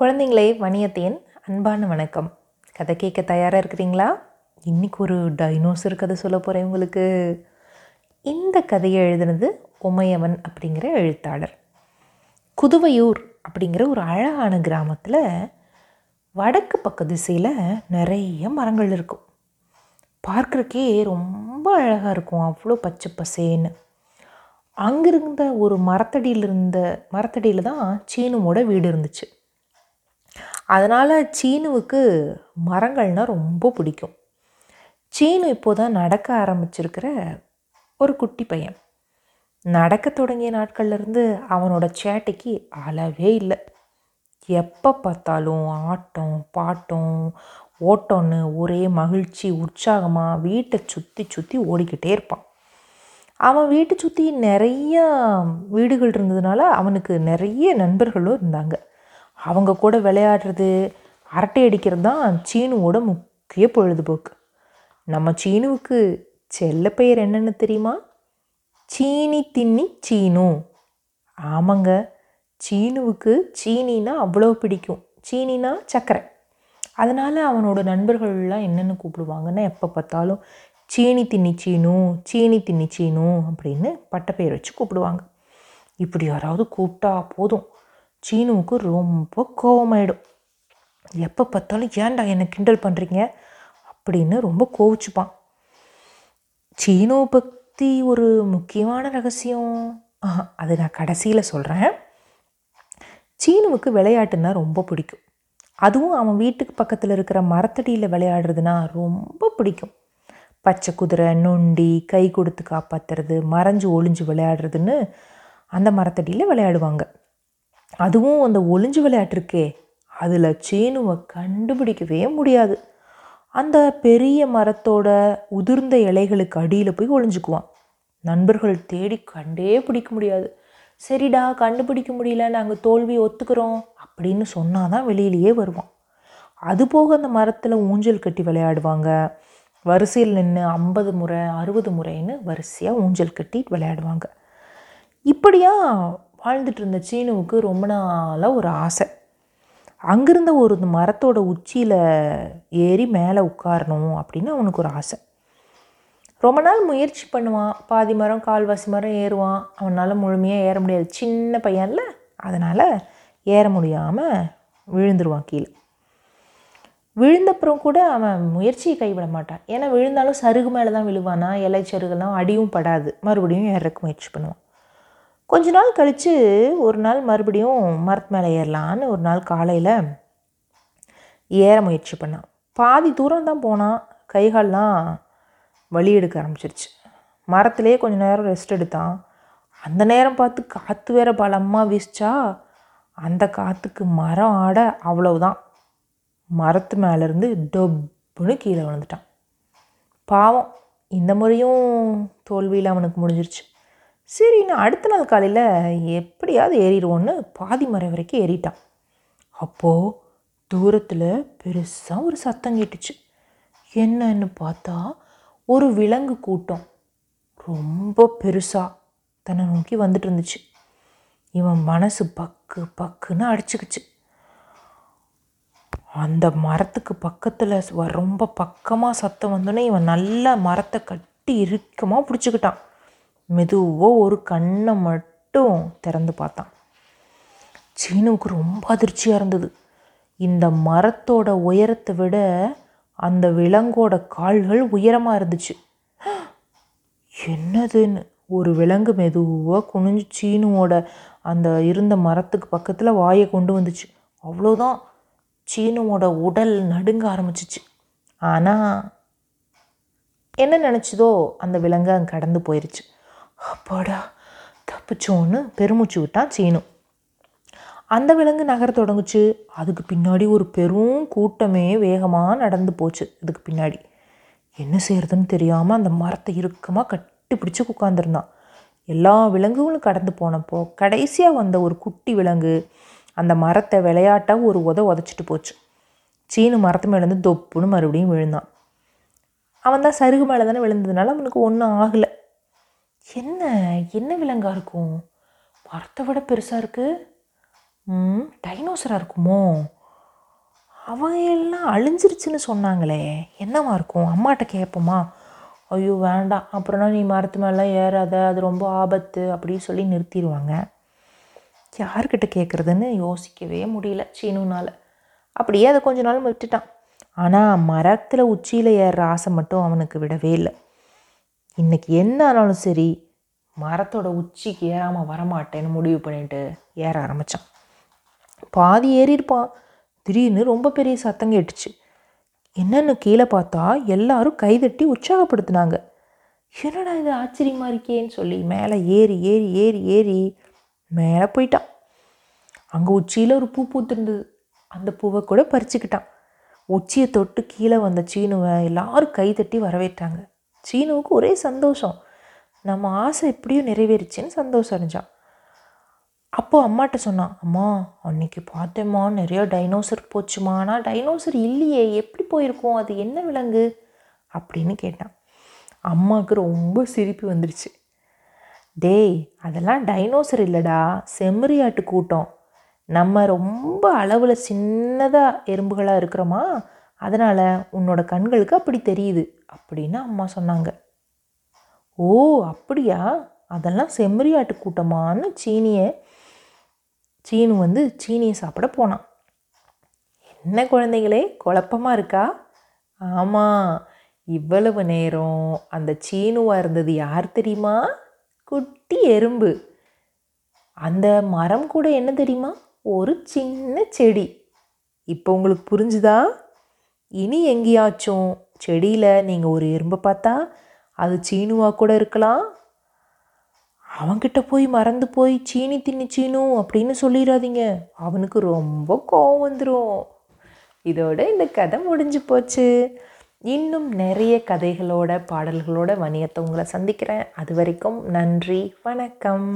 குழந்தைங்களே வணியத்தேன் அன்பான வணக்கம். கதை கேட்க தயாராக இருக்கிறீங்களா? இன்னைக்கு ஒரு டைனோசர் கதை சொல்ல போகிறேன் உங்களுக்கு. இந்த கதையை எழுதினது உமையவன் அப்படிங்கிற எழுத்தாளர். குதுவையூர் அப்படிங்கிற ஒரு அழகான கிராமத்தில் வடக்கு பக்க திசையில் நிறைய மரங்கள் இருக்கும். பார்க்குறக்கே ரொம்ப அழகாக இருக்கும். அவ்வளோ பச்சை பசேன்னு. அங்கிருந்த ஒரு மரத்தடியில் இருந்த மரத்தடியில் தான் சீனுமோட வீடு இருந்துச்சு. அதனால் சீனுவுக்கு மரங்கள்னால் ரொம்ப பிடிக்கும். சீனு இப்போ தான் நடக்க ஆரம்பிச்சிருக்கிற ஒரு குட்டி பையன். நடக்க தொடங்கிய நாட்கள்லேருந்து அவனோட சேட்டைக்கு அளவே இல்லை. எப்போ பார்த்தாலும் ஆட்டம் பாட்டம் ஓட்டம்னு ஒரே மகிழ்ச்சி உற்சாகமாக வீட்டை சுற்றி சுற்றி ஓடிக்கிட்டே இருப்பான். அவன் வீட்டை சுற்றி நிறைய வீடுகள் இருந்ததுனால அவனுக்கு நிறைய நண்பர்களும் இருந்தாங்க. அவங்க கூட விளையாடுறது அரட்டை அடிக்கிறது தான் சீனுவோட முக்கிய பொழுதுபோக்கு. நம்ம சீனுவுக்கு செல்ல பெயர் என்னென்னு தெரியுமா? சீனி தின்னி சீனு. ஆமாங்க. சீனுவுக்கு சீனினா அவ்வளோ பிடிக்கும். சீனினா சர்க்கரை அதனால் அவனோட நண்பர்கள்லாம் என்னென்னு கூப்பிடுவாங்கன்னா எப்போ பார்த்தாலும் சீனி தின்னி சீனு சீனி தின்னி சீனு அப்படின்னு பட்டப்பெயர் வச்சு கூப்பிடுவாங்க. இப்படி யாராவது கூப்பிட்டா போதும். சீனுவுக்கு ரொம்ப கோவமாயிடும். எப்போ பார்த்தாலும் ஏன்டா என்னை கிண்டல் பண்ணுறீங்க அப்படின்னு ரொம்ப கோவிச்சுப்பான். சீனுவை பற்றி ஒரு முக்கியமான ரகசியம். அது நான் கடைசியில் சொல்கிறேன் சீனுவுக்கு விளையாட்டுன்னா ரொம்ப பிடிக்கும். அதுவும் அவன் வீட்டுக்கு பக்கத்தில் இருக்கிற மரத்தடியில் விளையாடுறதுனா ரொம்ப பிடிக்கும். பச்சை குதிரை நொண்டி கை கொடுத்து காப்பாற்றுறது மறைஞ்சு ஒளிஞ்சு விளையாடுறதுன்னு அந்த மரத்தடியில் விளையாடுவாங்க. அதுவும் அந்த ஒளிஞ்சு விளையாட்டு இருக்கே அதில் சேனுவை கண்டுபிடிக்கவே முடியாது. அந்த பெரிய மரத்தோட உதிர்ந்த இலைகளுக்கு அடியில் போய் ஒளிஞ்சுக்குவான். நண்பர்கள் தேடி கண்டே பிடிக்க முடியாது. சரிடா கண்டுபிடிக்க முடியல நாங்கள் தோல்வி ஒத்துக்கிறோம் அப்படின்னு சொன்னால் தான் வெளியிலேயே வருவான். அதுபோக அந்த மரத்தில் ஊஞ்சல் கட்டி விளையாடுவாங்க. வரிசையில் நின்று ஐம்பது முறை அறுபது முறைன்னு வரிசையாக ஊஞ்சல் கட்டி விளையாடுவாங்க. இப்படியா வாழ்ந்துட்டு இருந்த சீனுவுக்கு ரொம்ப நாளாக ஒரு ஆசை. அங்கிருந்த ஒரு மரத்தோட உச்சியில் ஏறி மேலே உட்காரணும் அப்படின்னு அவனுக்கு ஒரு ஆசை. ரொம்ப நாள் முயற்சி பண்ணுவான். பாதி மரம் கால்வாசி மரம் ஏறுவான். அவனால் முழுமையாக ஏற முடியாது. சின்ன பையன்ல அதனால் ஏற முடியாமல் விழுந்துருவான் கீழே. விழுந்தப்புறம் கூட அவன் முயற்சியை கைவிட மாட்டான். ஏன்னா விழுந்தாலும் சருகு மேலே தான் விழுவானா? இலை சருகுலாம் அடியும் படாது. மறுபடியும் ஏறக்கு முயற்சி பண்ணுவான். கொஞ்ச நாள் கழித்து ஒரு நாள் மறுபடியும் மரத்து மேலே ஏறலான்னு ஒரு நாள் காலையில் ஏற முயற்சி பண்ணான் பாதி தூரம் தான் போனான் கைகால்லாம் வலி எடுக்க ஆரம்பிச்சிருச்சு. மரத்துலேயே கொஞ்சம் நேரம் ரெஸ்ட் எடுத்தான். அந்த நேரம் பார்த்து காற்று வேற பலமாக வீசிச்சா அந்த காற்றுக்கு மரம் ஆட அவ்வளவுதான். மரத்து மேலேருந்து டொப்புன்னு கீழே விழுந்துட்டான். பாவம் இந்த முறையும் தோல்வியில் அவனுக்கு முடிஞ்சிருச்சு. சரி நான் அடுத்த நாள் காலையில் எப்படியாவது ஏறிடுவோன்னு பாதி மரம் வரைக்கும் ஏறிட்டான். அப்போது தூரத்தில் பெருசாக ஒரு சத்தம் கேட்டுச்சு. என்னன்னு பார்த்தா ஒரு விலங்கு கூட்டம். ரொம்ப பெருசாக தன்னை நோக்கி வந்துட்டு இருந்துச்சு. இவன் மனசு பக்கு பக்குன்னு அடிச்சுக்கிச்சு. அந்த மரத்துக்கு பக்கத்தில் ரொம்ப பக்கமாக சத்தம் வந்தோடனே இவன் நல்லா மரத்தை கட்டி இறுக்கமாக பிடிச்சிக்கிட்டான். மெதுவாக ஒரு கண்ணை மட்டும் திறந்து பார்த்தான். சீனுவுக்கு ரொம்ப அதிர்ச்சியாக இருந்தது. இந்த மரத்தோட உயரத்தை விட அந்த விலங்கோட கால்கள் உயரமாக இருந்துச்சு. என்னதுன்னு ஒரு விலங்கு மெதுவாக குனிஞ்சு சீனுவோட அந்த இருந்த மரத்துக்கு பக்கத்தில் வாயை கொண்டு வந்துச்சு. அவ்வளோதான் சீனுவோட உடல் நடுங்க ஆரம்பிச்சிச்சு. ஆனால் என்ன நினச்சதோ அந்த விலங்கு அங்கே கடந்து போயிருச்சு. அப்பாடா தப்பிச்சோன்னு பெருமூச்சு விட்டான் சீனு. அந்த விலங்கு நகர தொடங்குச்சு. அதுக்கு பின்னாடி ஒரு பெரும் கூட்டமே வேகமாக நடந்து போச்சு இதுக்கு பின்னாடி. என்ன செய்யறதுன்னு தெரியாமல் அந்த மரத்தை இறுக்கமாக கட்டி பிடிச்சி உட்காந்துருந்தான் எல்லா விலங்குகளும் கடந்து போனப்போ கடைசியாக வந்த ஒரு குட்டி விலங்கு அந்த மரத்தை விளையாட்டாக ஒரு உத உதச்சிட்டு போச்சு. சீனு மரத்து மேலேருந்து தொப்புன்னு மறுபடியும் விழுந்தான். அவன் தான் சருகு மேலே தானே விழுந்ததுனால அவனுக்கு ஒன்றும் ஆகலை. என்ன? என்ன விலங்காக இருக்கும்? மரத்தை விட பெருசாக இருக்குது ம் டைனோசராக இருக்குமோ? அவன் எல்லாம் அழிஞ்சிருச்சுன்னு சொன்னாங்களே. என்னவா இருக்கும்? அம்மாட்ட கேட்போமா ஐயோ வேண்டாம். அப்புறம்னா நீ மரத்து மேலாம் ஏறாத. அது ரொம்ப ஆபத்து அப்படின்னு சொல்லி நிறுத்திடுவாங்க. யார்கிட்ட கேட்குறதுன்னு யோசிக்கவே முடியல சீனுனால். அப்படியே அதை கொஞ்ச நாள் விட்டுட்டான். ஆனால் மரத்தில் உச்சியில் ஏறுற ஆசை மட்டும் அவனுக்கு விடவே இல்லை. இன்றைக்கி என்ன ஆனாலும் சரி மரத்தோட உச்சிக்கு ஏறாமல் வரமாட்டேன்னு முடிவு பண்ணிட்டு ஏற ஆரம்பித்தான் பாதி ஏறியிருப்பான். திடீர்னு ரொம்ப பெரிய சத்தம் கேட்டுச்சு. என்னென்னு கீழே பார்த்தா எல்லாரும் கைதட்டி உற்சாகப்படுத்தினாங்க. என்னடா இது ஆச்சரியமாக இருக்கேன்னு சொல்லி மேலே ஏறி ஏறி ஏறி ஏறி மேலே போயிட்டான். அங்கே உச்சியில் ஒரு பூ பூத்துருந்தது. அந்த பூவை கூட பறிச்சுக்கிட்டான். உச்சியை தொட்டு கீழே வந்த சீனுவை எல்லாரும் கைதட்டி வரவேற்றாங்க. சீனுவுக்கு ஒரே சந்தோஷம். நம்ம ஆசை எப்படியும் நிறைவேறிச்சின்னு சந்தோஷம் அடைஞ்சான். அப்போ அம்மாட்ட சொன்னான் அம்மா அன்னைக்கு பார்த்தேம்மா நிறையா டைனோசர் போச்சுமா. ஆனால் டைனோசர் இல்லையே. எப்படி போயிருக்கோம்? அது என்ன விலங்கு? அப்படின்னு கேட்டான். அம்மாவுக்கு ரொம்ப சிரிப்பு வந்துருச்சு. டேய் அதெல்லாம் டைனோசர் இல்லைடா. செம்மறியாட்டு கூட்டம். நம்ம ரொம்ப அளவில் சின்னதாக எறும்புகளாக இருக்கிறோமா? அதனால் உன்னோட கண்களுக்கு அப்படி தெரியுது அப்படின்னு அம்மா சொன்னாங்க. ஓ அப்படியா? அதெல்லாம் செம்மறியாட்டு கூட்டமான்னு சீனியை சீனு வந்து சீனியை சாப்பிட போனான். என்ன குழந்தைகளே குழப்பமாக இருக்கா? ஆமாம் இவ்வளவு நேரம் அந்த சீனுவாக இருந்தது யார் தெரியுமா? குட்டி எறும்பு. அந்த மரம் கூட என்ன தெரியுமா? ஒரு சின்ன செடி. இப்போ உங்களுக்கு புரிஞ்சுதா? இனி எங்கேயாச்சும் செடியில் நீங்கள் ஒரு எறும்பை பார்த்தா அது சீனுவாக கூட இருக்கலாம். அவன்கிட்ட போய் மறந்து போய் சீனி தின்னு சீனு அப்படின்னு சொல்லிடாதீங்க. அவனுக்கு ரொம்ப கோவம் வந்துடும் இதோட இந்த கதை முடிஞ்சு போச்சு. இன்னும் நிறைய கதைகளோட பாடல்களோட வணியத்தை உங்களை சந்திக்கிறேன். அது வரைக்கும் நன்றி வணக்கம்.